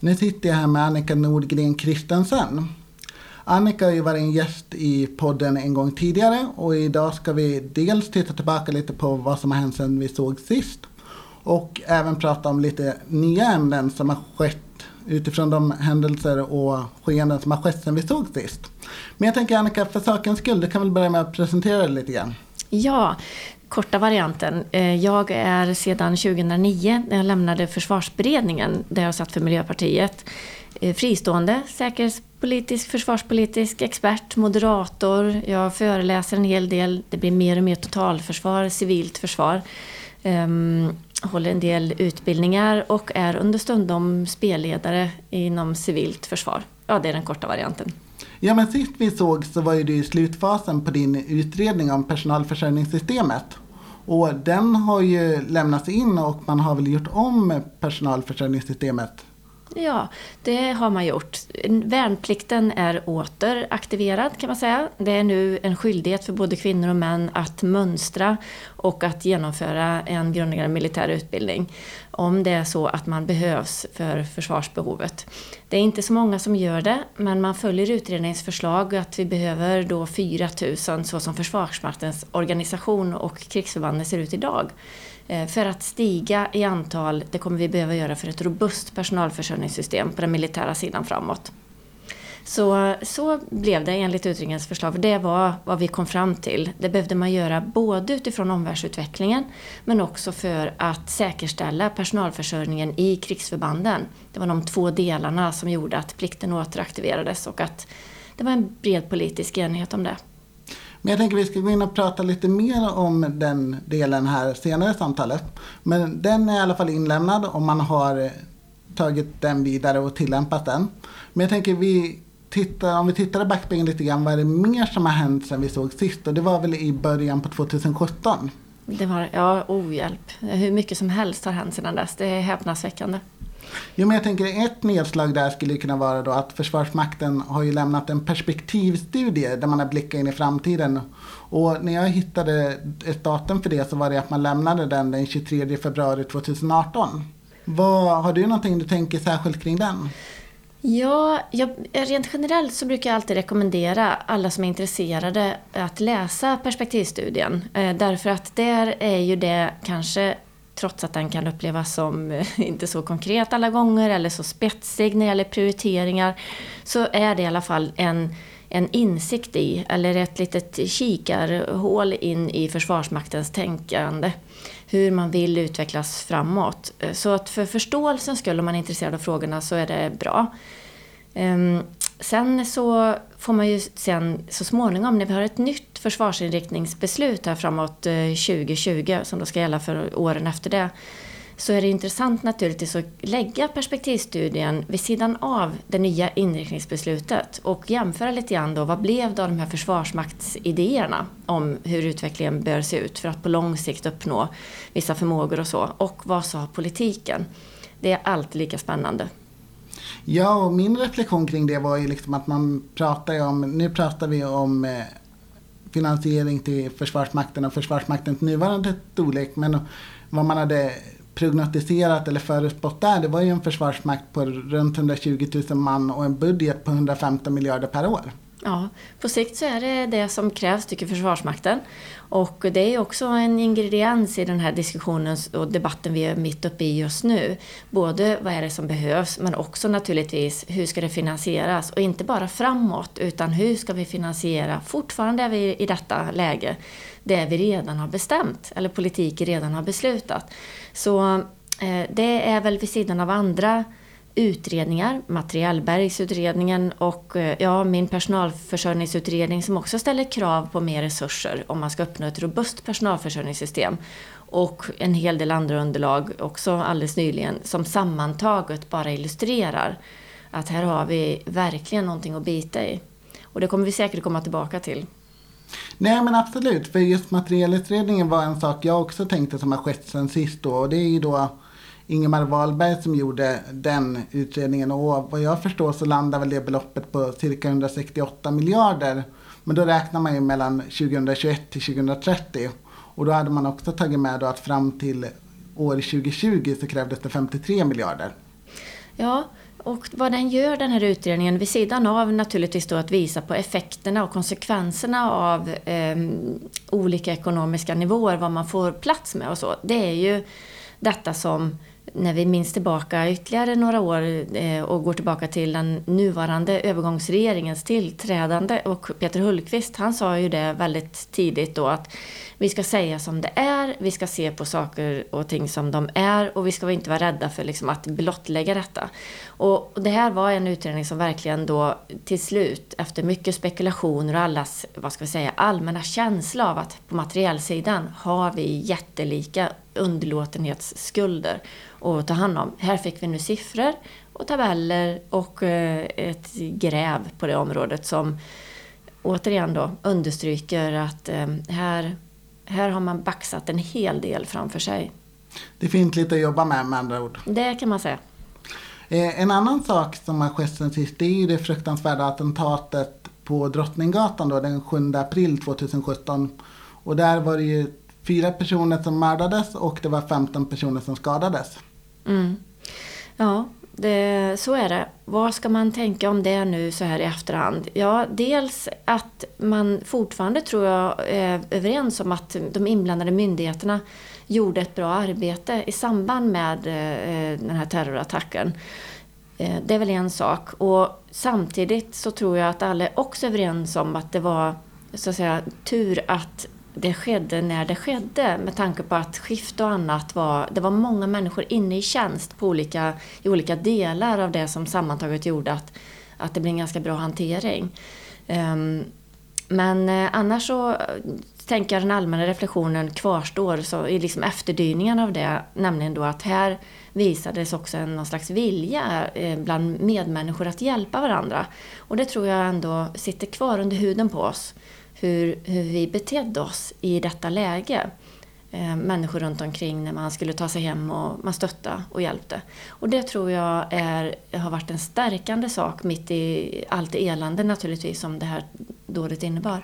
Nu sitter jag här med Annika Nordgren Kristensen. Annika har ju varit en gäst i podden en gång tidigare och idag ska vi dels titta tillbaka lite på vad som har hänt sedan vi såg sist och även prata om lite nya ämnen som har skett utifrån de händelser och skeenden som har skett sedan vi såg sist. Men jag tänker Annika, för sakens skull, du kan väl börja med att presentera dig lite grann? Ja, korta varianten. Eh, jag är sedan 2009, när jag lämnade försvarsberedningen, där jag satt för Miljöpartiet, eh, fristående säkerhetspolitisk, försvarspolitisk expert, moderator. Jag föreläser en hel del. Det blir mer och mer totalförsvar, civilt försvar. Um, håller en del utbildningar och är understundom spelledare inom civilt försvar. Ja, det är den korta varianten. Ja, men sist vi såg så var ju du i slutfasen på din utredning om personalförsörjningssystemet. Och den har ju lämnats in och man har väl gjort om personalförsörjningssystemet Ja, det har man gjort. Värnplikten är åter aktiverad kan man säga. Det är nu en skyldighet för både kvinnor och män att mönstra och att genomföra en grundläggande militär utbildning. Om det är så att man behövs för försvarsbehovet. Det är inte så många som gör det, men man följer utredningens förslag att vi behöver då 4 000 så som Försvarsmaktens organisation och krigsförbanden ser ut idag. Eh, för att stiga i antal, det kommer vi behöva göra för ett robust personalförsörjningssystem på den militära sidan framåt. Så, så blev det enligt utredningens förslag. Det var vad vi kom fram till. Det behövde man göra både utifrån omvärldsutvecklingen men också för att säkerställa personalförsörjningen i krigsförbanden. Det var de två delarna som gjorde att plikten återaktiverades och att det var en bred politisk enighet om det. Men jag tänker att vi ska gå in och prata lite mer om den delen här senare i samtalet. Men den är i alla fall inlämnad om man har tagit den vidare och tillämpat den. Men jag tänker vi tittar, om vi tittar i backspegeln lite grann, vad är det mer som har hänt sen vi såg sist? Och det var väl i början på 2017? Det var, ja, ohjälp. Hur mycket som helst har hänt sedan dess. Det är häpnadsväckande. Jo, men jag tänker ett nedslag där skulle kunna vara då att Försvarsmakten har ju lämnat en perspektivstudie där man har blickat in i framtiden. Och när jag hittade ett datum för det så var det att man lämnade den den 23 februari 2018. Vad, har du någonting du tänker särskilt kring den? Ja, jag, rent generellt så brukar jag alltid rekommendera alla som är intresserade att läsa perspektivstudien. Eh, därför att där är ju det kanske trots att den kan upplevas som eh, inte så konkret alla gånger eller så spetsig när det gäller prioriteringar, så är det i alla fall en, en insikt i, eller ett litet kikarhål in i Försvarsmaktens tänkande. Hur man vill utvecklas framåt. Så att för förståelsens skull, om man är intresserad av frågorna, så är det bra. Ehm, sen så får man ju sen så småningom, när vi har ett nytt försvarsinriktningsbeslut här framåt eh, 2020, som då ska gälla för åren efter det, så är det intressant naturligtvis att lägga perspektivstudien vid sidan av det nya inriktningsbeslutet och jämföra lite grann då, vad blev det av de här försvarsmaktsidéerna om hur utvecklingen bör se ut för att på lång sikt uppnå vissa förmågor och så, och vad sa politiken? Det är alltid lika spännande. Ja, och min reflektion kring det var ju liksom att man pratar ju om, nu pratar vi om eh, finansiering till Försvarsmakten och Försvarsmaktens nuvarande storlek. Men vad man hade prognostiserat eller förutspått där, det var ju en försvarsmakt på runt 120 000 man och en budget på 115 miljarder per år. Ja, på sikt så är det det som krävs, tycker Försvarsmakten. Och det är också en ingrediens i den här diskussionen och debatten vi är mitt uppe i just nu. Både vad är det som behövs, men också naturligtvis hur ska det finansieras? Och inte bara framåt, utan hur ska vi finansiera, fortfarande är vi i detta läge, det vi redan har bestämt, eller politiken redan har beslutat. Så eh, det är väl vid sidan av andra utredningar, Materiellbergsutredningen och eh, ja, min personalförsörjningsutredning som också ställer krav på mer resurser om man ska uppnå ett robust personalförsörjningssystem. Och en hel del andra underlag också alldeles nyligen som sammantaget bara illustrerar att här har vi verkligen någonting att bita i. Och det kommer vi säkert komma tillbaka till. Nej men absolut, för just materialutredningen var en sak jag också tänkte som har skett sen sist då. Och det är ju då Ingemar Wahlberg som gjorde den utredningen. Och vad jag förstår så landar väl det beloppet på cirka 168 miljarder. Men då räknar man ju mellan 2021 till 2030. Och då hade man också tagit med då att fram till år 2020 så krävdes det 53 miljarder. Ja, och vad den gör den här utredningen, vid sidan av naturligtvis då att visa på effekterna och konsekvenserna av eh, olika ekonomiska nivåer, vad man får plats med och så. Det är ju detta som när vi minns tillbaka ytterligare några år eh, och går tillbaka till den nuvarande övergångsregeringens tillträdande och Peter Hultqvist han sa ju det väldigt tidigt då att vi ska säga som det är, vi ska se på saker och ting som de är och vi ska inte vara rädda för liksom att blottlägga detta. Och det här var en utredning som verkligen då till slut, efter mycket spekulationer och allas, vad ska vi säga, allmänna känsla av att på materiellsidan har vi jättelika underlåtenhetsskulder att ta hand om. Här fick vi nu siffror och tabeller och eh, ett gräv på det området som återigen då understryker att eh, här här har man baxat en hel del framför sig. Det finns lite att jobba med med andra ord. Det kan man säga. Eh, en annan sak som har skett sen sist det är ju det fruktansvärda attentatet på Drottninggatan då, den 7 april 2017. Och där var det ju fyra personer som mördades och det var 15 personer som skadades. Mm. Ja, det, så är det. Vad ska man tänka om det nu så här i efterhand? Ja, dels att man fortfarande tror jag är överens om att de inblandade myndigheterna gjorde ett bra arbete i samband med eh, den här terrorattacken. Eh, det är väl en sak. Och samtidigt så tror jag att alla är också överens om att det var så att säga, tur att det skedde när det skedde med tanke på att skift och annat var, det var många människor inne i tjänst på olika, i olika delar av det som sammantaget gjorde att, att det blev en ganska bra hantering. Um, men eh, annars så eh, tänker jag den allmänna reflektionen kvarstår så i liksom efterdyningarna av det, nämligen då att här visades också en, någon slags vilja eh, bland medmänniskor att hjälpa varandra. Och det tror jag ändå sitter kvar under huden på oss hur, hur vi betedde oss i detta läge. Eh, människor runt omkring när man skulle ta sig hem och man stöttade och hjälpte. Och det tror jag är, har varit en stärkande sak mitt i allt elände naturligtvis som det här dådet innebar.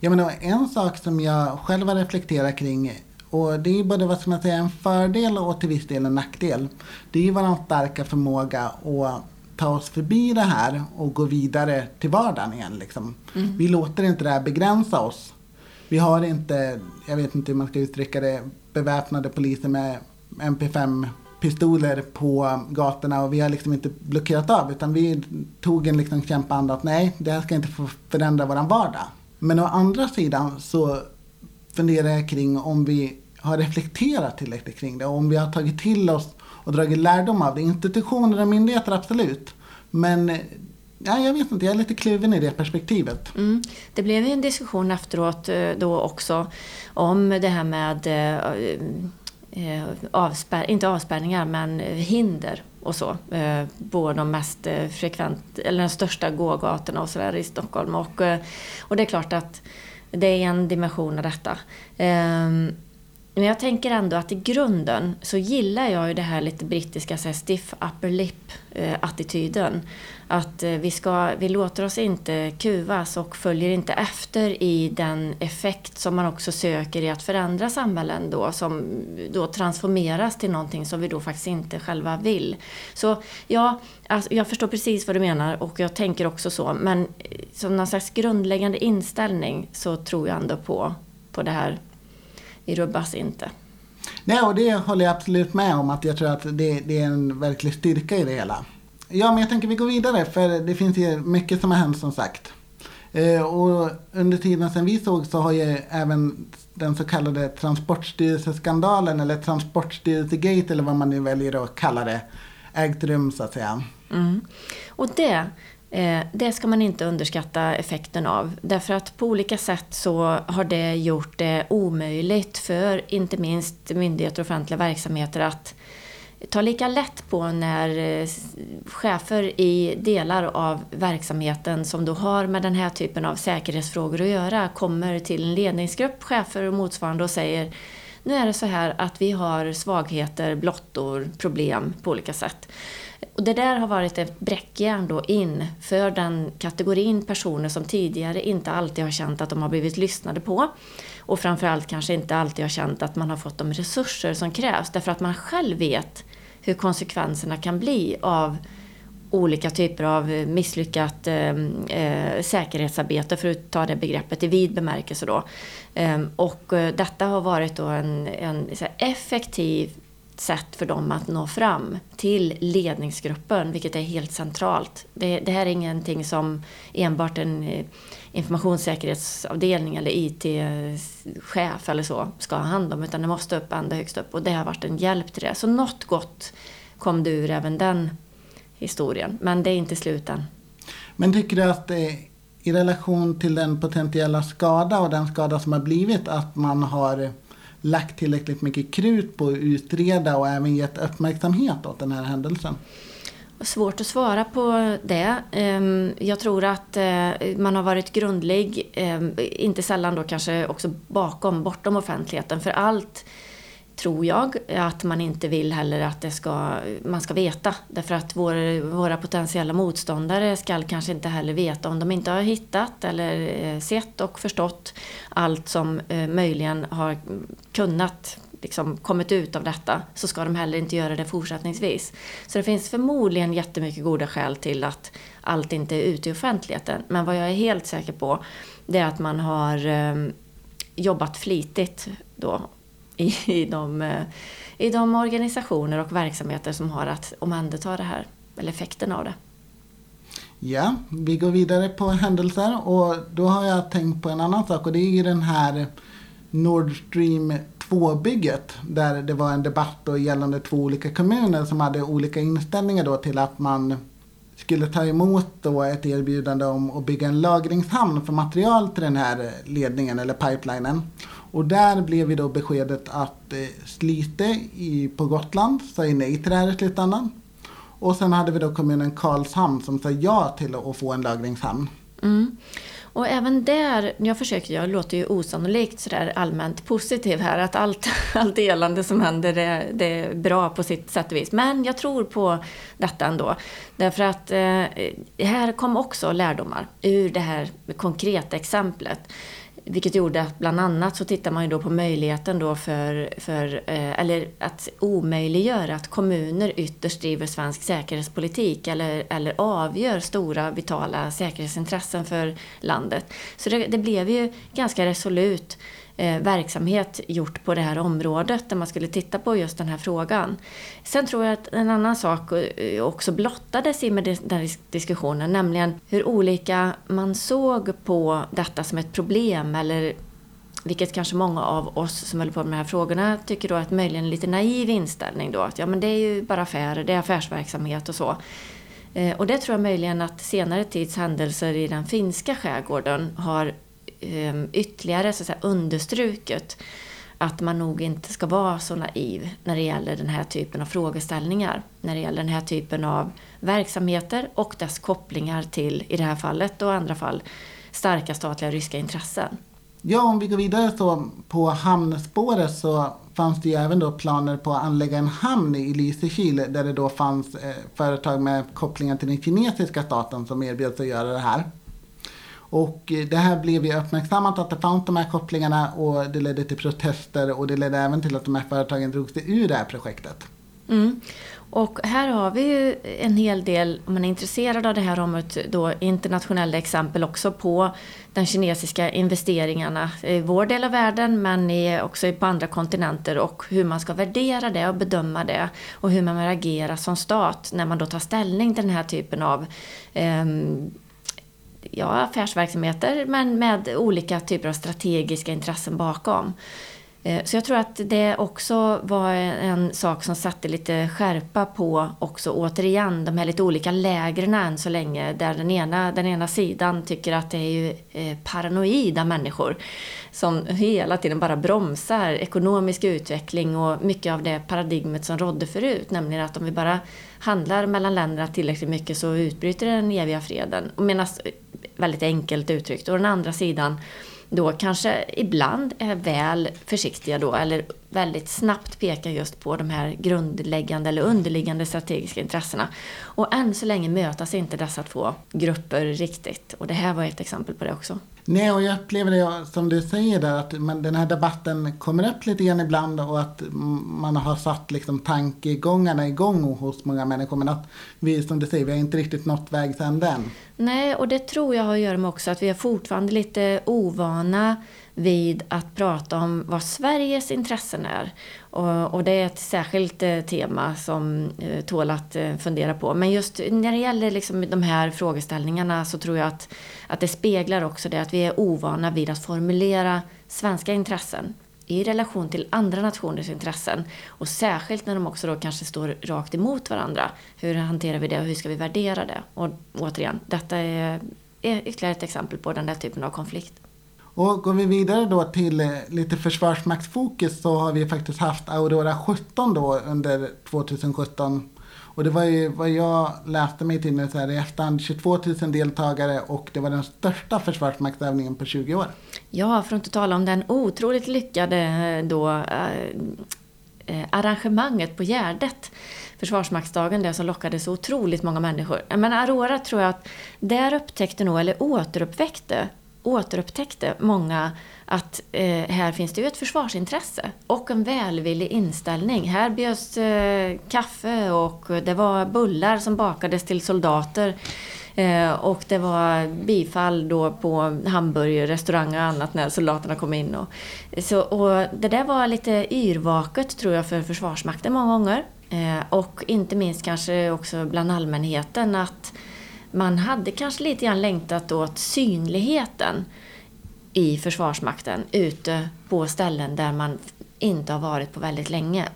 Ja, men en sak som jag själv har reflekterat kring och det är både vad ska man säga, en fördel och till viss del en nackdel. Det är ju vår starka förmåga att ta oss förbi det här och gå vidare till vardagen igen. Liksom. Mm. Vi låter inte det här begränsa oss. Vi har inte, jag vet inte hur man ska uttrycka det, beväpnade poliser med MP5 pistoler på gatorna och vi har liksom inte blockerat av utan vi tog en liksom kämpanda att nej, det här ska inte få förändra våran vardag. Men å andra sidan så funderar jag kring om vi har reflekterat tillräckligt kring det och om vi har tagit till oss och dragit lärdom av det. Institutioner och myndigheter, absolut. Men eh, ja, jag vet inte, jag är lite kluven i det perspektivet. Mm. Det blev ju en diskussion efteråt eh, då också om det här med eh, avspär, inte avspärrningar, men hinder och så. På de mest frekvent, eller de största gågatorna och sådär i Stockholm. Och, och det är klart att det är en dimension av detta. Ehm, men jag tänker ändå att i grunden så gillar jag ju det här lite brittiska så här, stiff upper lip-attityden. Eh, att eh, vi, ska, vi låter oss inte kuvas och följer inte efter i den effekt som man också söker i att förändra samhällen då som då transformeras till någonting som vi då faktiskt inte själva vill. Så ja, alltså, jag förstår precis vad du menar och jag tänker också så men eh, som någon slags grundläggande inställning så tror jag ändå på, på det här rubbas inte. Nej, och det håller jag absolut med om. att Jag tror att det, det är en verklig styrka i det hela. Ja, men jag tänker vi går vidare för det finns ju mycket som har hänt som sagt. Eh, och under tiden sen vi såg så har ju även den så kallade Transportstyrelseskandalen eller Transportstyrelsegate eller vad man nu väljer att kalla det ägt rum så att säga. Mm. Och det Eh, det ska man inte underskatta effekten av. Därför att på olika sätt så har det gjort det omöjligt för inte minst myndigheter och offentliga verksamheter att ta lika lätt på när eh, chefer i delar av verksamheten som då har med den här typen av säkerhetsfrågor att göra kommer till en ledningsgrupp, chefer och motsvarande och säger nu är det så här att vi har svagheter, blottor, problem på olika sätt. Och det där har varit ett bräckjärn då in för den kategorin personer som tidigare inte alltid har känt att de har blivit lyssnade på. Och framförallt kanske inte alltid har känt att man har fått de resurser som krävs därför att man själv vet hur konsekvenserna kan bli av olika typer av misslyckat ehm, eh, säkerhetsarbete, för att ta det begreppet i vid bemärkelse. Då. Ehm, eh, och detta har varit då en, en effektiv sätt för dem att nå fram till ledningsgruppen, vilket är helt centralt. Det, det här är ingenting som enbart en eh, informationssäkerhetsavdelning eller IT-chef eller så ska ha hand om, utan det måste upp ända högst upp och det har varit en hjälp till det. Så något gott kom det ur även den historien, men det är inte slut än. Men tycker du att det, i relation till den potentiella skada och den skada som har blivit, att man har lagt tillräckligt mycket krut på att utreda och även gett uppmärksamhet åt den här händelsen? Svårt att svara på det. Ehm, jag tror att eh, man har varit grundlig, ehm, inte sällan då kanske också bakom, bortom offentligheten. För allt tror jag att man inte vill heller att det ska, man ska veta. Därför att vår, våra potentiella motståndare ska kanske inte heller veta om de inte har hittat eller eh, sett och förstått allt som eh, möjligen har kunnat liksom kommit ut av detta så ska de heller inte göra det fortsättningsvis. Så det finns förmodligen jättemycket goda skäl till att allt inte är ute i offentligheten. Men vad jag är helt säker på det är att man har eh, jobbat flitigt då i, i, de, eh, i de organisationer och verksamheter som har att omhänderta det här, eller effekten av det. Ja, vi går vidare på händelser och då har jag tänkt på en annan sak och det är ju den här Nord Stream 2-bygget där det var en debatt då gällande två olika kommuner som hade olika inställningar då till att man skulle ta emot då ett erbjudande om att bygga en lagringshamn för material till den här ledningen eller pipelinen. Och där blev vi då beskedet att eh, Slite i, på Gotland säger nej till det här i slutändan. Och sen hade vi då kommunen Karlshamn som sa ja till att få en lagringshamn. Mm. Och även där, jag försöker, jag låter ju osannolikt sådär allmänt positiv här, att allt, allt elände som händer det, det, är bra på sitt sätt och vis. Men jag tror på detta ändå. Därför att eh, här kom också lärdomar ur det här konkreta exemplet. Vilket gjorde att bland annat så tittar man ju då på möjligheten då för, för eh, eller att omöjliggöra att kommuner ytterst driver svensk säkerhetspolitik eller, eller avgör stora vitala säkerhetsintressen för landet. Så det, det blev ju ganska resolut Eh, verksamhet gjort på det här området där man skulle titta på just den här frågan. Sen tror jag att en annan sak eh, också blottades i med den här diskussionen, nämligen hur olika man såg på detta som ett problem eller vilket kanske många av oss som håller på med de här frågorna tycker då att möjligen en lite naiv inställning då. Att ja men det är ju bara affärer, det är affärsverksamhet och så. Eh, och det tror jag möjligen att senare tids händelser i den finska skärgården har Ehm, ytterligare så att säga, understruket att man nog inte ska vara så naiv när det gäller den här typen av frågeställningar. När det gäller den här typen av verksamheter och dess kopplingar till, i det här fallet och andra fall, starka statliga ryska intressen. Ja, om vi går vidare så på hamnspåret så fanns det ju även då planer på att anlägga en hamn i Lysekil där det då fanns eh, företag med kopplingar till den kinesiska staten som erbjöd sig att göra det här. Och eh, det här blev ju uppmärksammat att det fanns de här kopplingarna och det ledde till protester och det ledde även till att de här företagen drog sig ur det här projektet. Mm. Och här har vi ju en hel del, om man är intresserad av det här området, då internationella exempel också på de kinesiska investeringarna i vår del av världen men också på andra kontinenter och hur man ska värdera det och bedöma det och hur man agerar som stat när man då tar ställning till den här typen av eh, ja, affärsverksamheter men med olika typer av strategiska intressen bakom. Eh, så jag tror att det också var en sak som satte lite skärpa på också återigen de här lite olika lägren än så länge. Där den ena, den ena sidan tycker att det är ju eh, paranoida människor som hela tiden bara bromsar ekonomisk utveckling och mycket av det paradigmet som rådde förut. Nämligen att om vi bara handlar mellan länderna tillräckligt mycket så utbryter den eviga freden. Medan, väldigt enkelt uttryckt. Och den andra sidan då kanske ibland är väl försiktiga då eller väldigt snabbt pekar just på de här grundläggande eller underliggande strategiska intressena. Och än så länge mötas inte dessa två grupper riktigt. Och det här var ett exempel på det också. Nej, och jag upplever det som du säger där att man, den här debatten kommer upp lite grann ibland och att man har satt liksom tankegångarna igång hos många människor. Men att vi, som du säger, vi har inte riktigt nått vägs ände än. Nej, och det tror jag har att göra med också att vi är fortfarande lite ovana vid att prata om vad Sveriges intressen är. Och, och det är ett särskilt eh, tema som eh, tål att eh, fundera på. Men just när det gäller liksom de här frågeställningarna så tror jag att, att det speglar också det att vi är ovana vid att formulera svenska intressen i relation till andra nationers intressen. Och särskilt när de också då kanske står rakt emot varandra. Hur hanterar vi det och hur ska vi värdera det? Och återigen, detta är, är ytterligare ett exempel på den där typen av konflikt. Och går vi vidare då till eh, lite försvarsmaktsfokus så har vi faktiskt haft Aurora 17 då under 2017. Och det var ju vad jag läste mig till nu så här i efterhand 22 000 deltagare och det var den största försvarsmaktsövningen på 20 år. Ja, för att inte tala om den otroligt lyckade eh, då, eh, eh, arrangemanget på Gärdet. Försvarsmaktsdagen där som lockade så otroligt många människor. Men Aurora tror jag att där upptäckte nog, eller återuppväckte återupptäckte många att eh, här finns det ju ett försvarsintresse och en välvillig inställning. Här bjöds eh, kaffe och det var bullar som bakades till soldater. Eh, och det var bifall då på hamburgerrestauranger och annat när soldaterna kom in. Och, så, och det där var lite yrvaket tror jag för Försvarsmakten många gånger. Eh, och inte minst kanske också bland allmänheten att man hade kanske lite grann längtat åt synligheten i Försvarsmakten ute på ställen där man inte har varit på väldigt länge.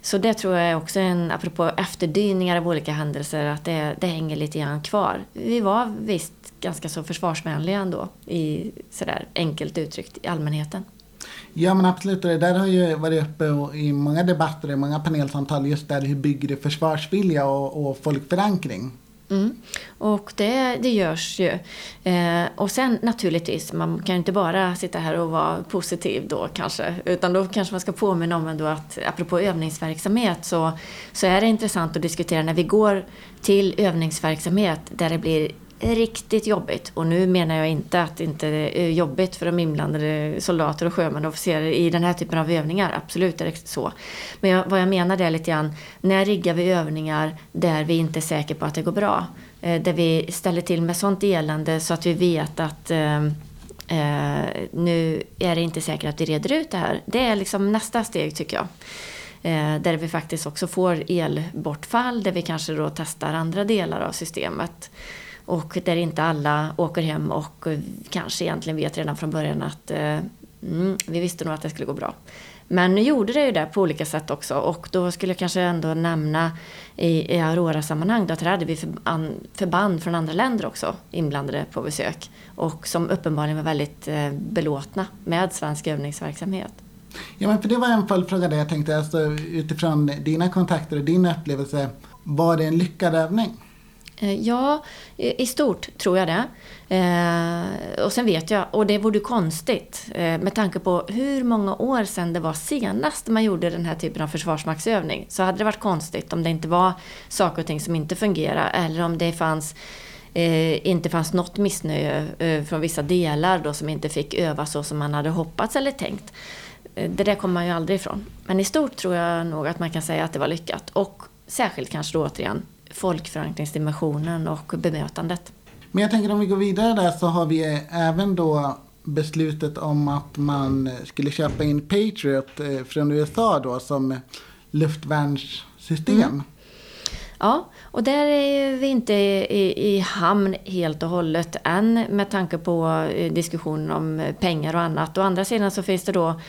Så det tror jag är också en, apropå efterdyningar av olika händelser, att det, det hänger lite grann kvar. Vi var visst ganska så försvarsvänliga ändå, i sådär enkelt uttryckt, i allmänheten. Ja men absolut, och det där har ju varit uppe i många debatter, i många panelsamtal, just där hur bygger du försvarsvilja och, och folkförankring? Mm. Och det, det görs ju. Eh, och sen naturligtvis, man kan ju inte bara sitta här och vara positiv då kanske. Utan då kanske man ska påminna om ändå att apropå övningsverksamhet så, så är det intressant att diskutera när vi går till övningsverksamhet där det blir riktigt jobbigt. Och nu menar jag inte att det inte är jobbigt för de inblandade soldater och sjömän och officerare i den här typen av övningar. Absolut är det så. Men jag, vad jag menar är lite grann, när riggar vi övningar där vi inte är säkra på att det går bra? Eh, där vi ställer till med sånt elände så att vi vet att eh, eh, nu är det inte säkert att vi reder ut det här. Det är liksom nästa steg tycker jag. Eh, där vi faktiskt också får elbortfall, där vi kanske då testar andra delar av systemet. Och där inte alla åker hem och kanske egentligen vet redan från början att eh, mm, vi visste nog att det skulle gå bra. Men nu gjorde det ju det på olika sätt också och då skulle jag kanske ändå nämna i, i Aurora-sammanhang att här hade vi förband från andra länder också inblandade på besök och som uppenbarligen var väldigt eh, belåtna med svensk övningsverksamhet. Ja, men för det var en följdfråga där jag tänkte, alltså, utifrån dina kontakter och din upplevelse, var det en lyckad övning? Eh, ja, i stort tror jag det. Eh, och sen vet jag, och det vore konstigt eh, med tanke på hur många år sedan det var senast man gjorde den här typen av försvarsmaktsövning. Så hade det varit konstigt om det inte var saker och ting som inte fungerade eller om det fanns eh, inte fanns något missnöje eh, från vissa delar då som inte fick öva så som man hade hoppats eller tänkt. Eh, det där kommer man ju aldrig ifrån. Men i stort tror jag nog att man kan säga att det var lyckat. Och särskilt kanske då återigen folkförankringsdimensionen och bemötandet. Men jag tänker om vi går vidare där så har vi även då beslutet om att man skulle köpa in Patriot eh, från USA då som luftvärnssystem. Mm. Ja, och där är vi inte i, i, hamn helt och hållet än med tanke på eh, diskussionen om pengar och annat. Å andra sidan så finns det då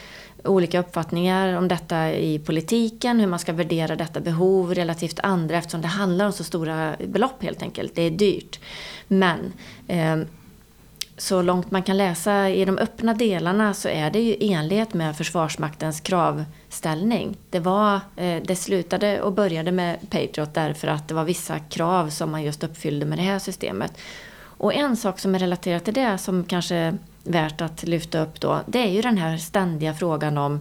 olika uppfattningar om detta i politiken, hur man ska värdera detta behov relativt andra eftersom det handlar om så stora belopp helt enkelt. Det är dyrt. Men eh, så långt man kan läsa i de öppna delarna så är det ju i enlighet med Försvarsmaktens kravställning. Det, var, eh, det slutade och började med Patriot därför att det var vissa krav som man just uppfyllde med det här systemet. Och en sak som är relaterat till det som kanske värt att lyfta upp då, det är ju den här ständiga frågan om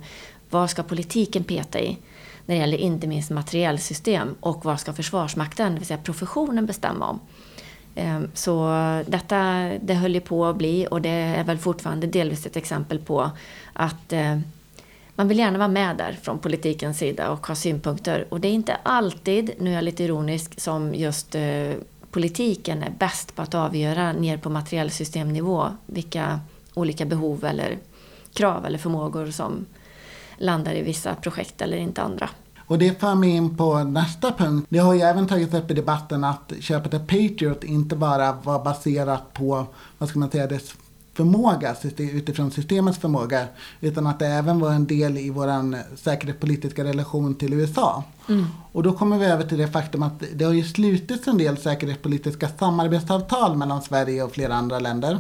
vad ska politiken peta i? När det gäller inte minst materiellsystem och vad ska Försvarsmakten, det vill säga professionen, bestämma om? Ehm, så detta det höll ju på att bli och det är väl fortfarande delvis ett exempel på att eh, man vill gärna vara med där från politikens sida och ha synpunkter. Och det är inte alltid, nu är jag lite ironisk, som just eh, politiken är bäst på att avgöra ner på materiellsystemnivå vilka olika behov eller krav eller förmågor som landar i vissa projekt eller inte andra. Och det för mig in på nästa punkt. Det har ju även tagits upp i debatten att köpet av Patriot inte bara var baserat på, vad ska man säga, dess förmåga utifrån systemets förmåga. Utan att det även var en del i vår säkerhetspolitiska relation till USA. Mm. Och då kommer vi över till det faktum att det har ju slutits en del säkerhetspolitiska samarbetsavtal mellan Sverige och flera andra länder.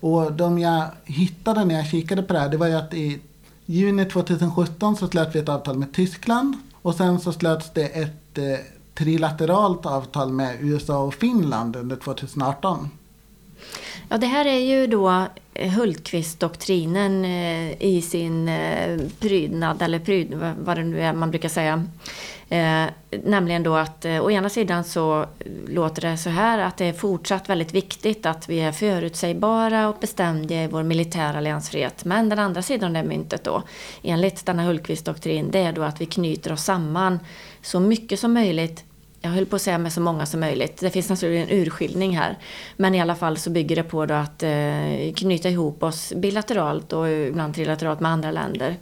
Och de jag hittade när jag kikade på det här, det var ju att i juni 2017 så slöt vi ett avtal med Tyskland. Och sen så slöts det ett eh, trilateralt avtal med USA och Finland under 2018. Ja, det här är ju då eh, Hultqvist-doktrinen eh, i sin eh, prydnad, eller pryd, vad det nu är man brukar säga. Eh, nämligen då att eh, å ena sidan så låter det så här att det är fortsatt väldigt viktigt att vi är förutsägbara och bestämda i vår militära alliansfrihet. Men den andra sidan av det myntet då, enligt denna Hultqvist-doktrin, det är då att vi knyter oss samman så mycket som möjligt jag höll på att säga med så många som möjligt. Det finns naturligtvis en urskiljning här. Men i alla fall så bygger det på då att eh, knyta ihop oss bilateralt och ibland trilateralt med andra länder.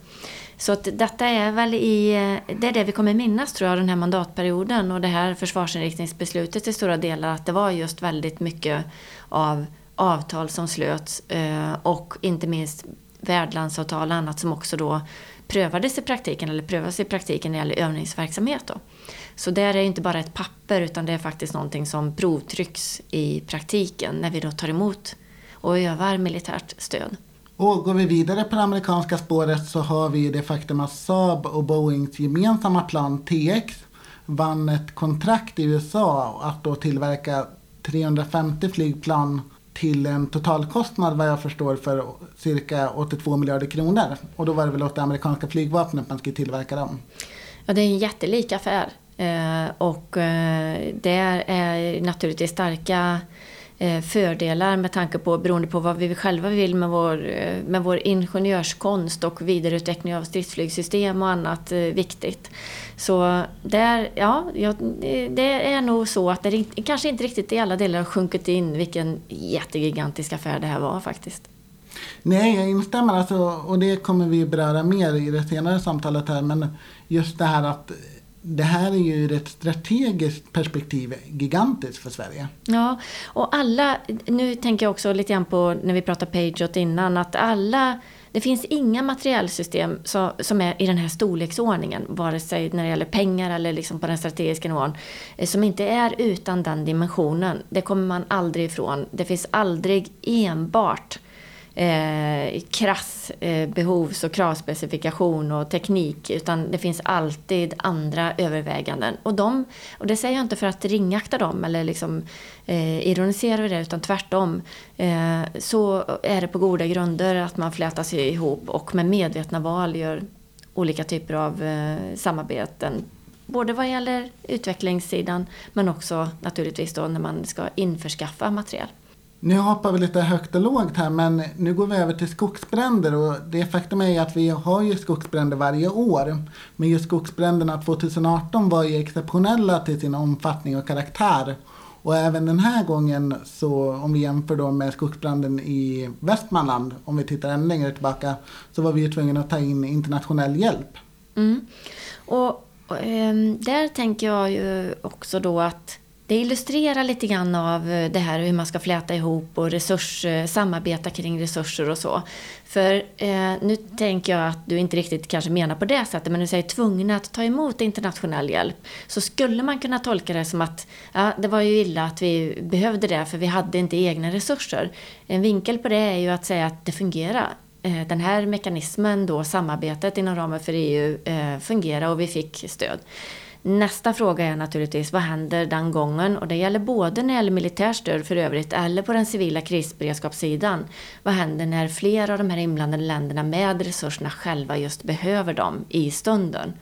Så att detta är väl i, eh, det är det vi kommer minnas tror jag den här mandatperioden och det här försvarsinriktningsbeslutet i stora delar att det var just väldigt mycket av avtal som slöts eh, och inte minst värdlandsavtal och annat som också då prövades i praktiken eller prövas i praktiken när det gäller övningsverksamhet. Då. Så där är inte bara ett papper utan det är faktiskt någonting som provtrycks i praktiken när vi då tar emot och övar militärt stöd. Och går vi vidare på det amerikanska spåret så har vi det faktum att Saab och Boeings gemensamma plan TX vann ett kontrakt i USA att då tillverka 350 flygplan till en totalkostnad vad jag förstår för cirka 82 miljarder kronor. Och då var det väl åt det amerikanska flygvapnet man skulle tillverka dem. Ja, det är en jättelik affär. Eh, och eh, det är naturligtvis starka eh, Eh, fördelar med tanke på, beroende på vad vi själva vill med vår, eh, med vår ingenjörskonst och vidareutveckling av stridsflygsystem och annat eh, viktigt. Så där, ja, det är nog så att det kanske inte riktigt i alla delar har sjunkit in vilken jättegigantisk affär det här var faktiskt. Nej, jag instämmer. Alltså, och det kommer vi beröra mer i det senare samtalet här. Men just det här att det här är ju ur ett strategiskt perspektiv gigantiskt för Sverige. Ja, och alla, nu tänker jag också lite grann på när vi pratade Pageot innan, att alla det finns inga materiellsystem som är i den här storleksordningen, vare sig när det gäller pengar eller liksom på den strategiska nivån, eh, som inte är utan den dimensionen. Det kommer man aldrig ifrån. Det finns aldrig enbart eh, krass eh, behovs och kravspecifikation och teknik utan det finns alltid andra överväganden. Och, de, och det säger jag inte för att ringakta dem eller liksom, eh, ironisera över det utan tvärtom. Eh, så är det på goda grunder att man flätar sig ihop och med medvetna val gör olika typer av eh, samarbeten Både vad gäller utvecklingssidan men också naturligtvis då när man ska införskaffa material. Nu hoppar vi lite högt och lågt här men nu går vi över till skogsbränder och det faktum är att vi har ju skogsbränder varje år. Men just skogsbränderna 2018 var ju exceptionella till sin omfattning och karaktär. Och även den här gången så om vi jämför då med skogsbranden i Västmanland, om vi tittar ännu längre tillbaka, så var vi ju tvungna att ta in internationell hjälp. Mm. Och, och ehm, där tänker jag ju också då att det illustrerar lite grann av eh, det här hur man ska fläta ihop och resurs, eh, samarbeta kring resurser och så. För eh, nu tänker jag att du inte riktigt kanske menar på det sättet, men du säger tvungna att ta emot internationell hjälp. Så skulle man kunna tolka det som att ja, det var ju illa att vi behövde det för vi hade inte egna resurser. En vinkel på det är ju att säga att det fungerar. Eh, den här mekanismen då, samarbetet inom ramen för EU, eh, fungerar och vi fick stöd. Nästa fråga är naturligtvis vad händer den gången? Och det gäller både när det gäller militärt stöd för övrigt eller på den civila krisberedskapssidan. Vad händer när flera av de här inblandade länderna med resurserna själva just behöver dem i stunden?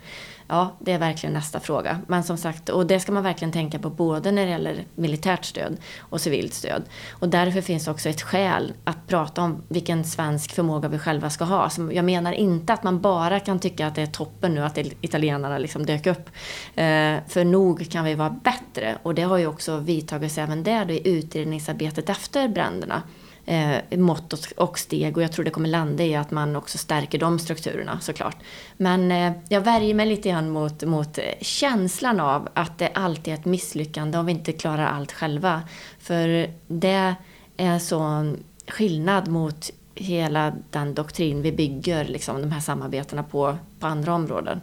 Ja, det är verkligen nästa fråga. Men som sagt, och det ska man verkligen tänka på både när det gäller militärt stöd och civilt stöd. Och därför finns också ett skäl att prata om vilken svensk förmåga vi själva ska ha. Så jag menar inte att man bara kan tycka att det är toppen nu att italienarna liksom dök upp. Eh, för nog kan vi vara bättre. Och det har ju också vidtagits även där i utredningsarbetet efter bränderna eh, mått och steg och jag tror det kommer landa i att man också stärker de strukturerna såklart. Men eh, jag värjer mig lite grann mot, mot eh, känslan av att det alltid är ett misslyckande om vi inte klarar allt själva. För det är sån skillnad mot hela den doktrin vi bygger liksom, de här samarbetena på, på andra områden.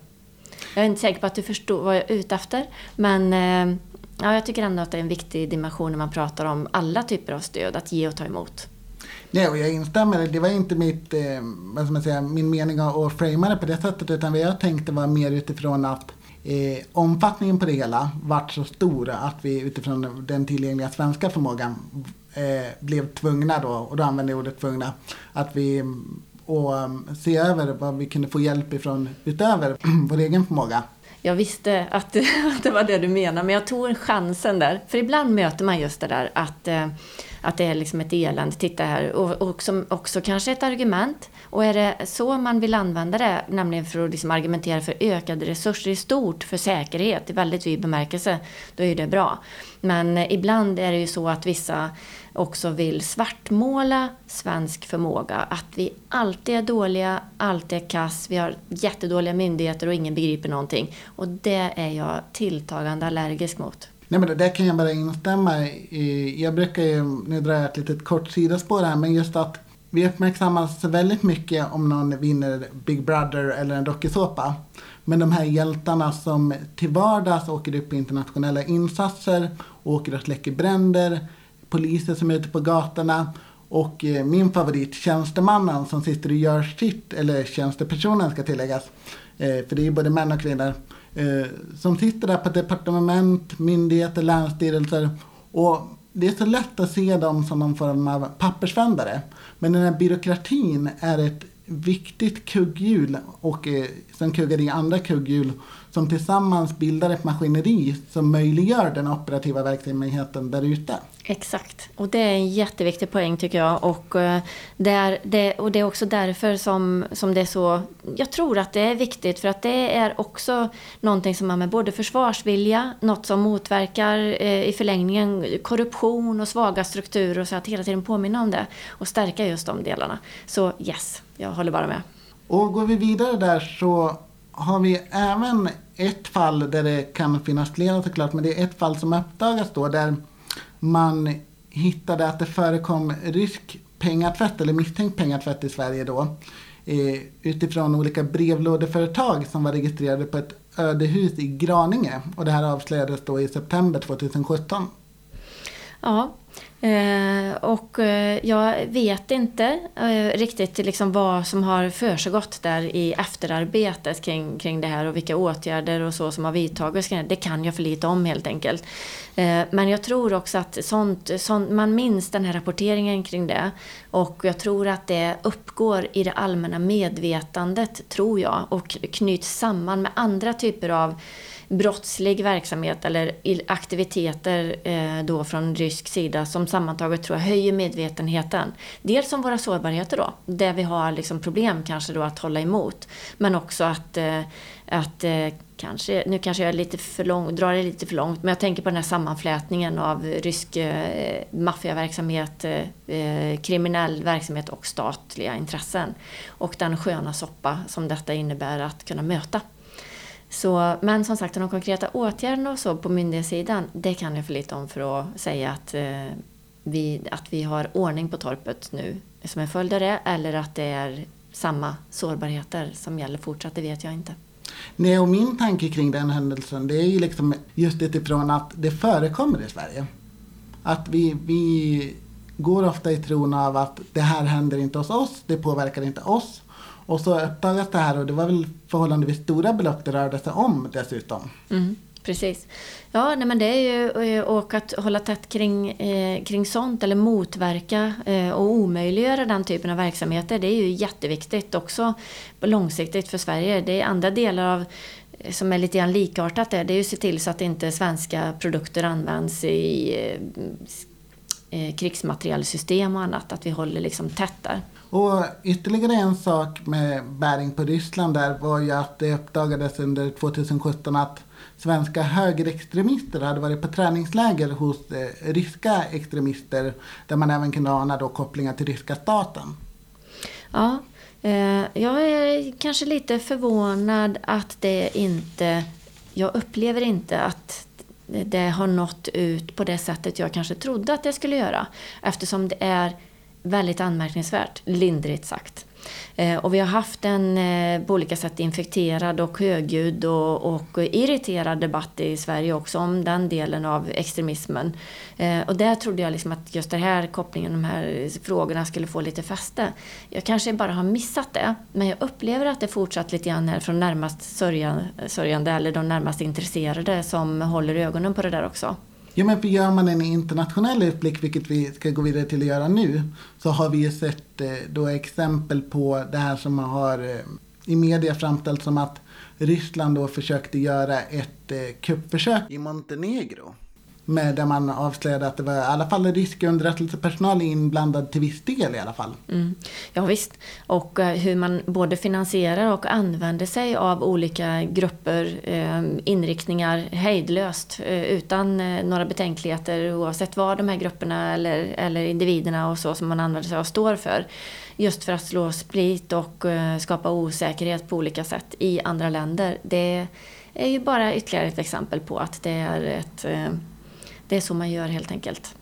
Jag är inte säker på att du förstår vad jag är ute efter, men eh, ja, jag tycker ändå att det är en viktig dimension när man pratar om alla typer av stöd, att ge och ta emot. Nej, och jag instämmer. Det var inte mitt, eh, vad ska man säga, min mening att framea det på det sättet, utan vad jag tänkte var mer utifrån att eh, omfattningen på det hela vart så stor att vi utifrån den tillgängliga svenska förmågan eh, blev tvungna då, och då använder jag ordet tvungna, att vi mm, och mm, se över vad vi kunde få hjälp ifrån utöver vår egen förmåga jag visste att, att det var det du menade, men jag tog chansen där. För ibland möter man just det där att, eh, att det är liksom ett elände, titta här, och, och som också kanske ett argument. Och är det så man vill använda det, nämligen för att liksom argumentera för ökade resurser i stort, för säkerhet i väldigt vid bemärkelse, då är det bra. Men eh, ibland är det ju så att vissa också vill svartmåla svensk förmåga. Att vi alltid är dåliga, alltid är kass, vi har jättedåliga myndigheter och ingen begriper någonting. Och det är jag tilltagande allergisk mot. Nej men det där kan jag bara instämma i. Jag brukar ju, nu drar jag ett litet kort sidospår här, men just att vi uppmärksammas väldigt mycket om någon vinner Big Brother eller en dokusåpa. Men de här hjältarna som till vardags åker upp i internationella insatser, åker och släcker bränder, poliser som är ute på gatorna och eh, min favorit, tjänstemannen som sitter och gör sitt, eller tjänstepersonen ska tilläggas, eh, för det är ju både män och kvinnor, eh, som sitter där på departement, myndigheter, länsstyrelser och det är så lätt att se dem som någon form av pappersvändare. Men den här byråkratin är ett viktigt kugghjul och eh, sen kuggar i andra kugghjul som tillsammans bildar ett maskineri som möjliggör den operativa verksamheten där ute. Exakt, och det är en jätteviktig poäng tycker jag. Och, eh, det är, det, och det är också därför som, som det är så... Jag tror att det är viktigt för att det är också någonting som har med både försvarsvilja, något som motverkar eh, i förlängningen korruption och svaga strukturer och så att hela tiden påminna om det och stärka just de delarna. Så yes, jag håller bara med. Och går vi vidare där så har vi även ett fall där det kan finnas flera såklart, men det är ett fall som uppdagas då där man hittade att det förekom rysk pengatvätt eller misstänkt pengatvätt i Sverige då. Eh, utifrån olika brevlådeföretag som var registrerade på ett ödehus i Graninge. Och det här avslöjades då i september 2017. Ja, Eh, och eh, jag vet inte eh, riktigt liksom vad som har försiggått där i efterarbetet kring, kring det här och vilka åtgärder och så som har vidtagits. Det kan jag för lite om helt enkelt. Eh, men jag tror också att sånt, sånt, man minns den här rapporteringen kring det. Och jag tror att det uppgår i det allmänna medvetandet, tror jag, och knyts samman med andra typer av brottslig verksamhet eller aktiviteter eh, då från rysk sida som sammantaget tror jag höjer medvetenheten. Dels om våra sårbarheter då, där vi har liksom problem kanske då att hålla emot. Men också att, eh, att eh, kanske, nu kanske jag är lite för lång, drar det lite för långt, men jag tänker på den här sammanflätningen av rysk eh, maffiaverksamhet, eh, eh kriminell verksamhet och statliga intressen. Och den sköna soppa som detta innebär att kunna möta. Så, men som sagt, de konkreta åtgärderna och så på myndighetssidan, det kan jag för lite om för att säga att, eh, vi, att vi har ordning på torpet nu som en följd av det, eller att det är samma sårbarheter som gäller fortsatt, det vet jag inte. Nej, och min tanke kring den händelsen, det är ju liksom just utifrån att det förekommer i Sverige. Att vi, vi går ofta i tron av att det här händer inte hos oss, det påverkar inte oss. Och så öppnades det här och det var väl förhållandevis stora belopp det rörde sig om dessutom. Mm. Precis. Ja, nej, men det är ju eh, och att hålla tätt kring, eh, kring sånt eller motverka eh, och omöjliggöra den typen av verksamheter. Det är ju jätteviktigt också långsiktigt för Sverige. Det är andra delar av eh, som är lite grann likartat det, det är ju att se till så att inte svenska produkter används i eh, eh, krigsmaterielsystem och annat, att vi håller liksom tätt där. Och ytterligare en sak med bäring på Ryssland där var ju att det uppdagades under 2017 att svenska högerextremister hade varit på träningsläger hos eh, ryska extremister där man även kunde ana då kopplingar till ryska staten. Ja, eh, jag är kanske lite förvånad att det inte... Jag upplever inte att det har nått ut på det sättet jag kanske trodde att det skulle göra. Eftersom det är väldigt anmärkningsvärt, lindrigt sagt. Eh, och vi har haft en eh, på olika sätt infekterad och högljudd och, och irriterad debatt i Sverige också om den delen av extremismen. Eh, och där trodde jag liksom att just den här kopplingen, de här frågorna skulle få lite fäste. Jag kanske bara har missat det, men jag upplever att det fortsatt lite grann här från närmast sörjande eller de närmast intresserade som håller ögonen på det där också. Ja, men gör man en internationell utblick, vilket vi ska gå vidare till att göra nu, så har vi ju sett eh, då exempel på det här som har eh, i media framställts som att Ryssland då försökte göra ett eh, kuppförsök i Montenegro med där man avslöjade att det var i alla fall riskunderrättelsepersonal inblandad till viss del i alla fall. Mm. Ja visst, och eh, hur man både finansierar och använder sig av olika grupper, eh, inriktningar hejdlöst eh, utan några betänkligheter oavsett vad de här grupperna eller, eller individerna och så som man använder sig av står för. Just för att slå split och skapa osäkerhet på olika sätt i andra länder. Det är ju bara ytterligare ett exempel på att det är ett det är så man gör helt enkelt.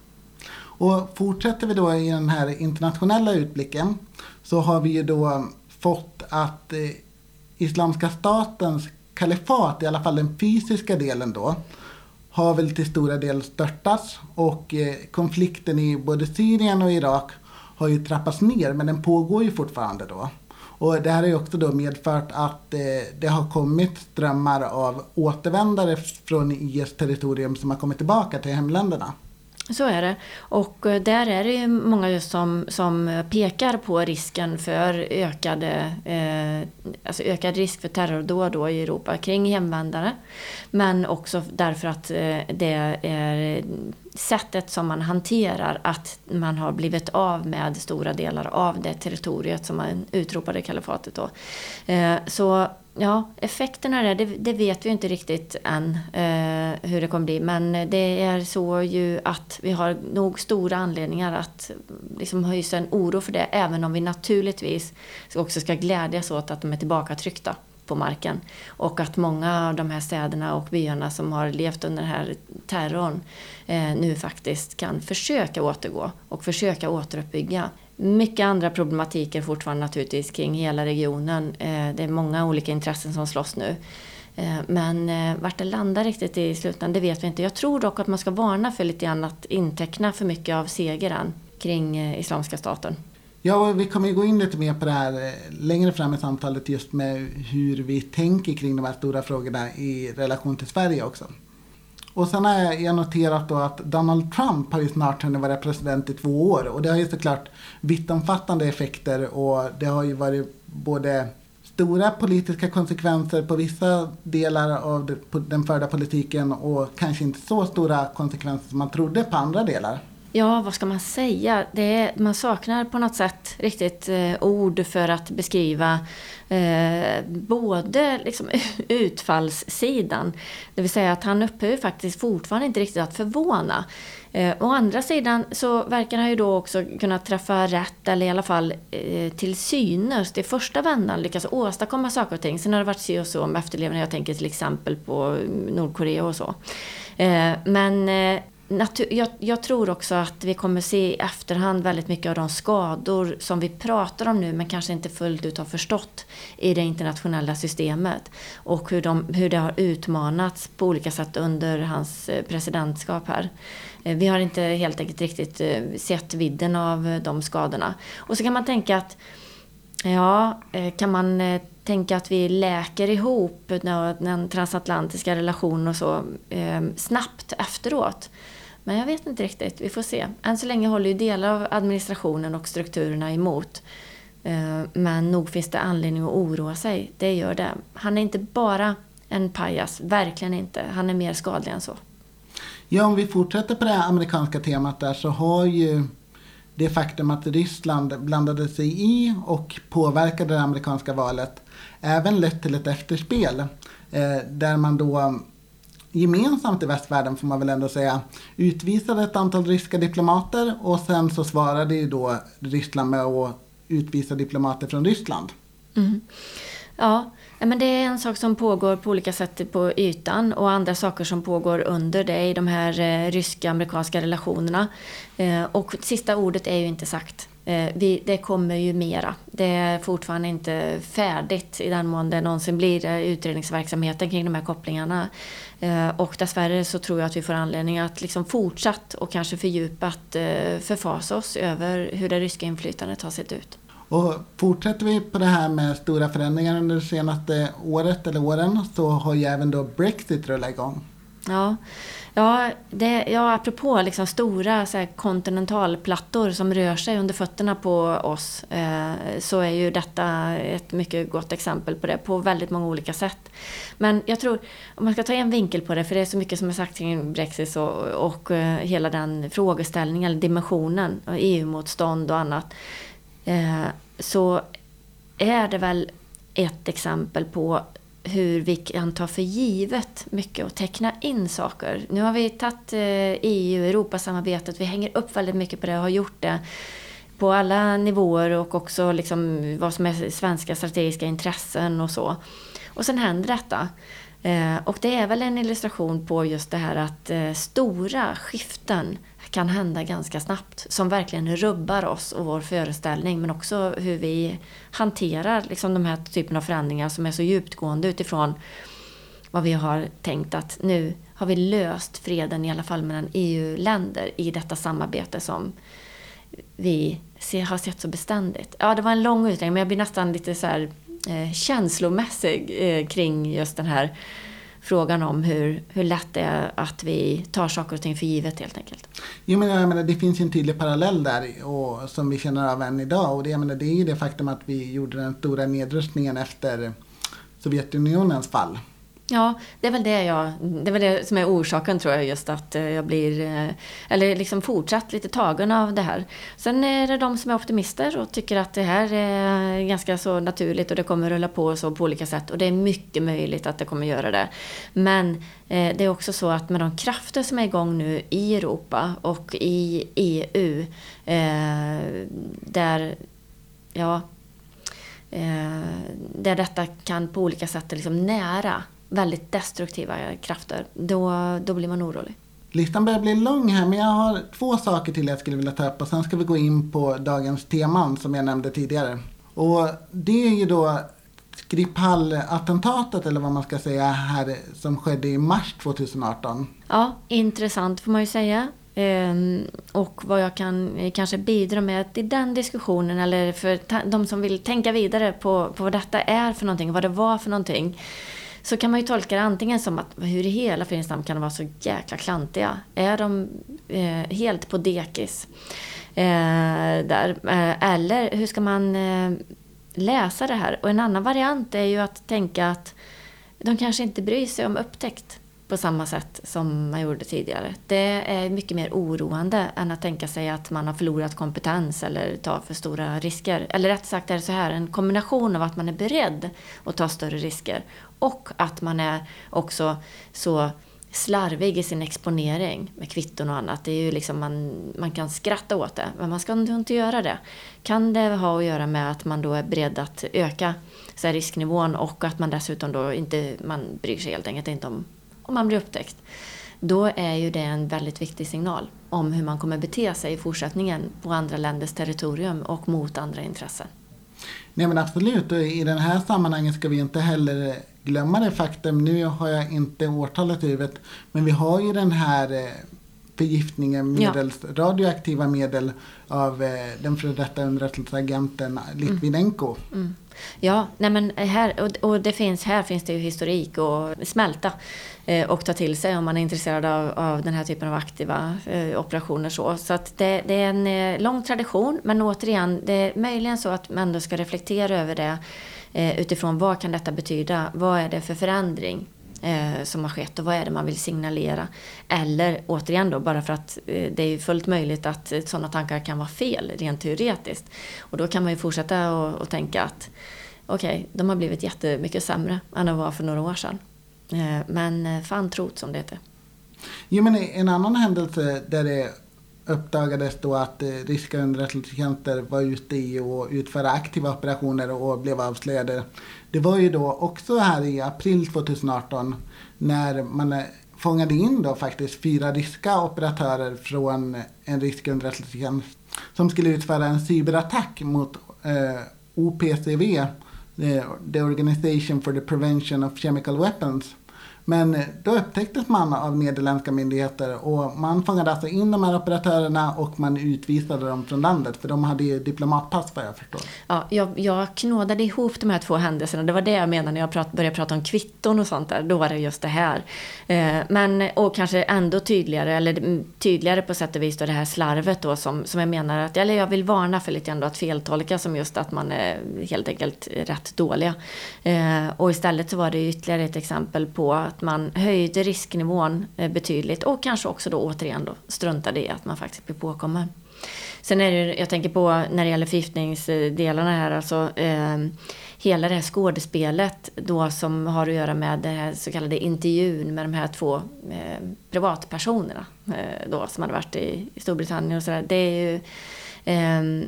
Och fortsätter vi då i den här internationella utblicken så har vi ju då fått att eh, Islamiska statens kalifat, i alla fall den fysiska delen då, har väl till stora del störtats och eh, konflikten i både Syrien och Irak har ju trappats ner men den pågår ju fortfarande då. Och det här har ju också då medfört att eh, det har kommit strömmar av återvändare från IS territorium som har kommit tillbaka till hemländerna. Så är det. Och eh, där är det ju många just som, som pekar på risken för ökade, eh, alltså ökad risk för terrordåd då i Europa kring hemvändare. Men också därför att eh, det är sättet som man hanterar att man har blivit av med stora delar av det territoriet som man utropade kalifatet då. Eh, så ja, effekterna där, det, det, vet vi inte riktigt än eh, hur det kommer bli. Men det är så ju att vi har nog stora anledningar att liksom hysa en oro för det. Även om vi naturligtvis också ska glädjas åt att de är tillbaka tryckta på marken. Och att många av de här städerna och byarna som har levt under den här terrorn eh, nu faktiskt kan försöka återgå och försöka återuppbygga. Mycket andra problematiker fortfarande naturligtvis kring hela regionen. Eh, det är många olika intressen som slåss nu. Eh, men eh, vart det landar riktigt i slutändan, det vet vi inte. Jag tror dock att man ska varna för lite grann att inteckna för mycket av segern kring Islamiska staten. Ja, vi kommer ju gå in lite mer på det här längre fram i samtalet just med hur vi tänker kring de här stora frågorna i relation till Sverige också. Och sen har jag noterat då att Donald Trump har ju snart hunnit vara president i två år och det har ju såklart vittomfattande effekter och det har ju varit både stora politiska konsekvenser på vissa delar av den förda politiken och kanske inte så stora konsekvenser som man trodde på andra delar. Ja, vad ska man säga? Det är, man saknar på något sätt riktigt eh, ord för att beskriva eh, både liksom, utfallssidan, det vill säga att han upphör faktiskt fortfarande inte riktigt att förvåna. Eh, å andra sidan så verkar han ju då också kunna träffa rätt, eller i alla fall eh, till synes, i första vändan lyckas åstadkomma saker och ting. Sen har det varit si och så med efterlevnad, jag tänker till exempel på mm, Nordkorea och så. Eh, men eh, jag, jag, tror också att vi kommer se i efterhand väldigt mycket av de skador som vi pratar om nu men kanske inte fullt ut har förstått i det internationella systemet. Och hur, de, hur det har utmanats på olika sätt under hans eh, presidentskap här. Eh, vi har inte helt enkelt riktigt eh, sett vidden av de skadorna. Och så kan man tänka att Ja, kan man tänka att vi läker ihop den transatlantiska relationen och så eh, snabbt efteråt? Men jag vet inte riktigt, vi får se. Än så länge håller ju delar av administrationen och strukturerna emot. Eh, men nog finns det anledning att oroa sig, det gör det. Han är inte bara en pajas, verkligen inte. Han är mer skadlig än så. Ja, om vi fortsätter på det här amerikanska temat där så har ju det faktum att Ryssland blandade sig i och påverkade det amerikanska valet även lett till ett efterspel. Eh, där man då gemensamt i västvärlden får man väl ändå säga utvisade ett antal ryska diplomater och sen så svarade ju då Ryssland med att utvisa diplomater från Ryssland. Mm. Ja, men det är en sak som pågår på olika sätt på ytan och andra saker som pågår under det i de här eh, ryska-amerikanska relationerna. Eh, och sista ordet är ju inte sagt. Eh, vi, det kommer ju mera. Det är fortfarande inte färdigt i den mån det någonsin blir utredningsverksamheten kring de här kopplingarna. Och dessvärre så tror jag att vi får anledning att liksom fortsatt och kanske fördjupat förfasa oss över hur det ryska inflytandet har sett ut. Och fortsätter vi på det här med stora förändringar under det senaste året eller åren så har ju även då Brexit rullat igång. Ja, ja, det, ja apropå liksom stora så här, kontinentalplattor som rör sig under fötterna på oss eh, så är ju detta ett mycket gott exempel på det på väldigt många olika sätt. Men jag tror, om man ska ta en vinkel på det, för det är så mycket som är sagt kring Brexit och, och eh, hela den frågeställningen, eller dimensionen, EU-motstånd och annat Eh, så är det väl ett exempel på hur vi kan ta för givet mycket och teckna in saker. Nu har vi tagit eh, EU, och Europasamarbetet, vi hänger upp väldigt mycket på det och har gjort det på alla nivåer och också liksom vad som är svenska strategiska intressen och så. Och sen händer detta. Eh, och det är väl en illustration på just det här att eh, stora skiften kan hända ganska snabbt som verkligen rubbar oss och vår föreställning men också hur vi hanterar liksom de här typen av förändringar som är så djupgående utifrån vad vi har tänkt att nu har vi löst freden i alla fall mellan EU-länder i detta samarbete som vi har sett så beständigt. Ja, det var en lång utredning men jag blir nästan lite så här, eh, känslomässig eh, kring just den här frågan om hur, hur lätt det är att vi tar saker och ting för givet helt enkelt. Jo men jag menar, det finns ju en tydlig parallell där och, som vi känner av än idag och det, jag menar, det är ju det faktum att vi gjorde den stora nedrustningen efter Sovjetunionens fall. Ja, det är väl det, jag, det är väl det som är orsaken tror jag, just att eh, jag blir, eh, eller liksom fortsatt lite tagen av det här. Sen är det de som är optimister och tycker att det här är ganska så naturligt och det kommer rulla på så på olika sätt och det är mycket möjligt att det kommer göra det. Men eh, det är också så att med de krafter som är igång nu i Europa och i EU, där, ja, där detta kan på olika sätt liksom nära väldigt destruktiva krafter, då, då blir man orolig. Listan börjar bli lång här, men jag har två saker till jag skulle vilja ta upp och sen ska vi gå in på dagens teman som jag nämnde tidigare. Och det är ju då Skripal-attentatet eller vad man ska säga här som skedde i mars 2018. Ja, intressant får man ju säga. Ehm, och vad jag kan kanske bidra med i den diskussionen eller för de som vill tänka vidare på, på vad detta är för någonting, vad det var för någonting så kan man ju tolka det antingen som att hur i hela fridens namn kan de vara så jäkla klantiga? Är de eh, helt på dekis? Eh, där? Eh, eller hur ska man eh, läsa det här? Och en annan variant är ju att tänka att de kanske inte bryr sig om upptäckt på samma sätt som man gjorde tidigare. Det är mycket mer oroande än att tänka sig att man har förlorat kompetens eller tar för stora risker. Eller rätt sagt är det så här, en kombination av att man är beredd att ta större risker och att man är också så slarvig i sin exponering med kvitton och annat. Det är ju liksom man, man kan skratta åt det, men man ska inte göra det. Kan det ha att göra med att man då är beredd att öka så risknivån och att man dessutom då inte man bryr sig helt enkelt inte om om man blir upptäckt. Då är ju det en väldigt viktig signal om hur man kommer bete sig i fortsättningen på andra länders territorium och mot andra intressen. Nej men absolut, och i det här sammanhanget ska vi inte heller glömma det faktum, nu har jag inte årtalet i huvudet, men vi har ju den här eh, förgiftningen medelst ja. radioaktiva medel av eh, den före detta underrättelseagenten Litvinenko. Mm. Mm. Ja, nej men här, och, och, det finns, här finns det ju historik att smälta eh, och ta till sig om man är intresserad av, av den här typen av aktiva eh, operationer. Så, så att det, det, är en eh, lång tradition, men återigen, det är möjligen så att man ändå ska reflektera över det utifrån vad kan detta betyda? Vad är det för förändring? Eh, som har skett och vad är det man vill signalera. Eller återigen då, bara för att eh, det är fullt möjligt att eh, sådana tankar kan vara fel rent teoretiskt. Och då kan man ju fortsätta och, och tänka att okej, okay, de har blivit jättemycket sämre än de var för några år sedan. Eh, men eh, fan trot som det heter. Jo men en annan händelse där det uppdagades då att eh, ryska underrättelsetjänster var ute i att utföra aktiva operationer och blev avslöjade. Det var ju då också här i april 2018 när man eh, fångade in då faktiskt fyra ryska operatörer från en rysk underrättelsetjänst som skulle utföra en cyberattack mot eh, OPCW, eh, the Organization for the Prevention of Chemical Weapons. Men eh, då upptäcktes man av nederländska myndigheter och man fångade alltså in de här operatörerna och man utvisade dem från landet för de hade ju diplomatpass vad jag förstår. Ja, jag, jag knådade ihop de här två händelserna. Det var det jag menade när jag prat, började prata om kvitton och sånt där. Då var det just det här. Eh, men, och kanske ändå tydligare, eller tydligare på sätt och vis då det här slarvet då som, som jag menar att, eller jag vill varna för lite ändå att feltolka som just att man är helt enkelt rätt dåliga. Eh, och istället så var det ytterligare ett exempel på att man höjde risknivån eh, betydligt och kanske också då återigen då struntade i att man faktiskt blir påkommen. Sen är det, jag tänker på när det gäller förgiftningsdelarna här, alltså eh, hela det här skådespelet då som har att göra med den här så kallade intervjun med de här två eh, privatpersonerna eh, då som hade varit i, i Storbritannien och sådär. Det är ju eh,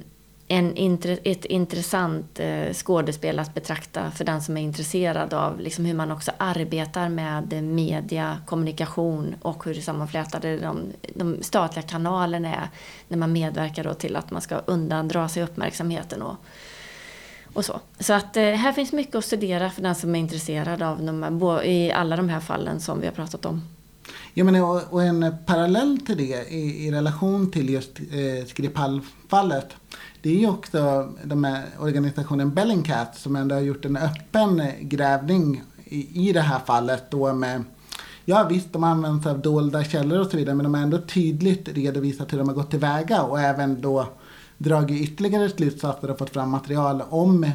en, ett intressant eh, skådespel att betrakta för den som är intresserad av liksom hur man också arbetar med media, kommunikation och hur sammanflätade de, de statliga kanalerna är när man medverkar då till att man ska undandra sig uppmärksamheten och, och så. Så att eh, här finns mycket att studera för den som är intresserad av de, i alla de här fallen som vi har pratat om. Ja, men, och, och en parallell till det i, i relation till just eh, Skripal-fallet det är ju också de här organisationen Bellingcat som ändå har gjort en öppen grävning i, i det här fallet då med Ja visst, de använder sig av dolda källor och så vidare men de har ändå tydligt redovisat hur de har gått tillväga och även då dragit ytterligare slutsatser och fått fram material om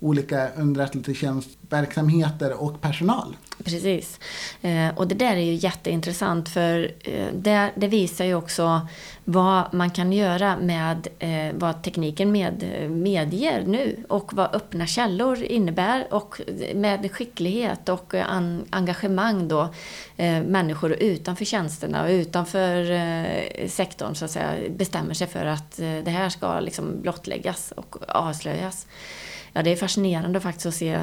olika underrättelsetjänstverksamheter och personal. Precis. Eh, och det där är ju jätteintressant för eh, det, det, visar ju också vad man kan göra med eh, vad tekniken med, medger nu och vad öppna källor innebär och med skicklighet och engagemang då människor utanför tjänsterna och utanför sektorn så att säga bestämmer sig för att det här ska liksom blottläggas och avslöjas ja, det är fascinerande faktiskt att se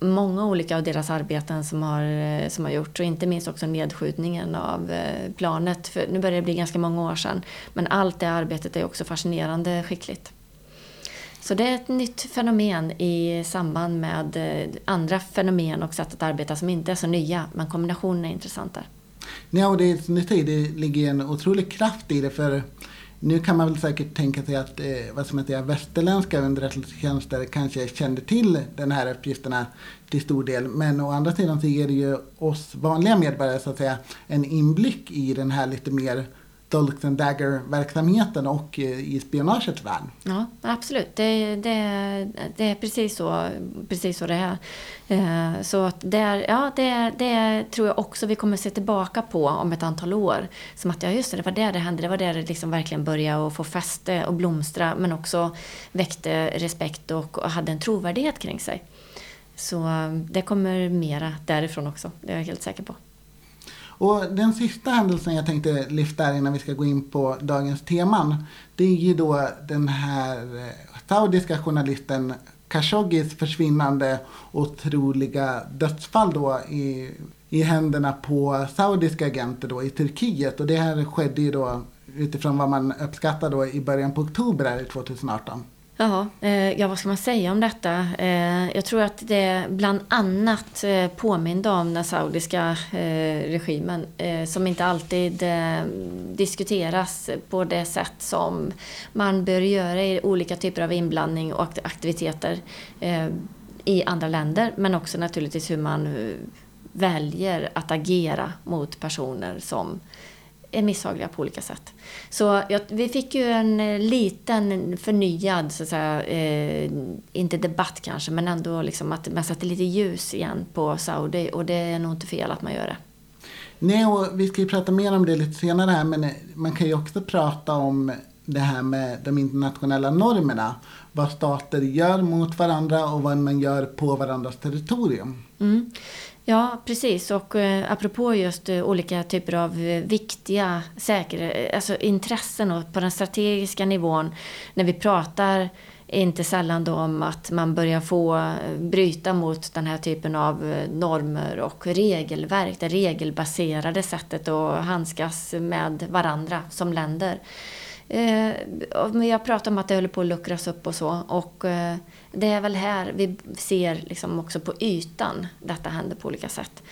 många olika av deras arbeten som har, eh, som har gjorts och inte minst också nedskjutningen av eh, planet. För nu börjar det bli ganska många år sedan. Men allt det arbetet är också fascinerande skickligt. Så det är ett nytt fenomen i samband med eh, andra fenomen och sätt att arbeta som inte är så nya, men kombinationen är intressant där. Ja, och det, är, det ligger en otrolig kraft i det för nu kan man väl säkert tänka sig att eh, vad som heter västerländska underrättelsetjänster kanske kände till den här uppgifterna till stor del. Men å andra sidan så ger det ju oss vanliga medborgare så att säga en inblick i den här lite mer Dolk and Dagger-verksamheten och eh, i spionagets värld. Ja, absolut. Det, det, det är precis så, precis så det är. Eh, så att det, ja, det, det tror jag också vi kommer se tillbaka på om ett antal år. Som att ja, just det, det var där det hände. Det var där det liksom verkligen började att få fäste och blomstra. Men också väckte respekt och, och hade en trovärdighet kring sig. Så eh, det kommer mera därifrån också. Det är jag helt säker på. Och den sista händelsen jag tänkte lyfta här innan vi ska gå in på dagens teman. Det är ju då den här eh, saudiska journalisten Khashoggis försvinnande otroliga dödsfall då i, i händerna på saudiska agenter då i Turkiet. Och det här skedde ju då utifrån vad man uppskattar då i början på oktober här 2018. Ja, eh, ja, vad ska man säga om detta? Eh, jag tror att det bland annat eh, påminde om den saudiska eh, regimen eh, som inte alltid eh, diskuteras på det sätt som man bör göra i olika typer av inblandning och aktiviteter i andra länder. Men också naturligtvis hur man väljer att agera mot personer som är misshagliga på olika sätt. Så ja, vi fick ju en eh, liten förnyad, så att säga, eh, inte debatt kanske, men ändå liksom att man satte lite ljus igen på Saudi och det är nog inte fel att man gör det. Nej, och vi ska ju prata mer om det lite senare här, men man kan ju också prata om det här med de internationella normerna. Vad stater gör mot varandra och vad man gör på varandras territorium. Mm. Ja, precis. Och eh, apropå just eh, olika typer av eh, viktiga säker, eh, alltså intressen och på den strategiska nivån när vi pratar inte sällan då om att man börjar få eh, bryta mot den här typen av eh, normer och regelverk, det regelbaserade sättet att handskas med varandra som länder. Jag pratar om att det håller på att luckras upp och så. Och det är väl här vi ser liksom också på ytan detta händer på olika sätt.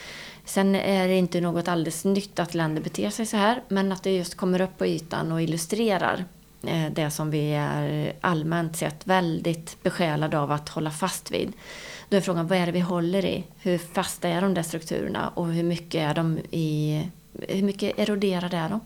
Sen är det inte något alldeles nytt att länder beter sig så här, men att det just kommer upp på ytan och illustrerar eh, det som vi är allmänt sett väldigt besjälade av att hålla fast vid. Då är frågan, vad är det vi håller i? Hur fasta är de där strukturerna och hur mycket är de i hur mycket eroderade är de?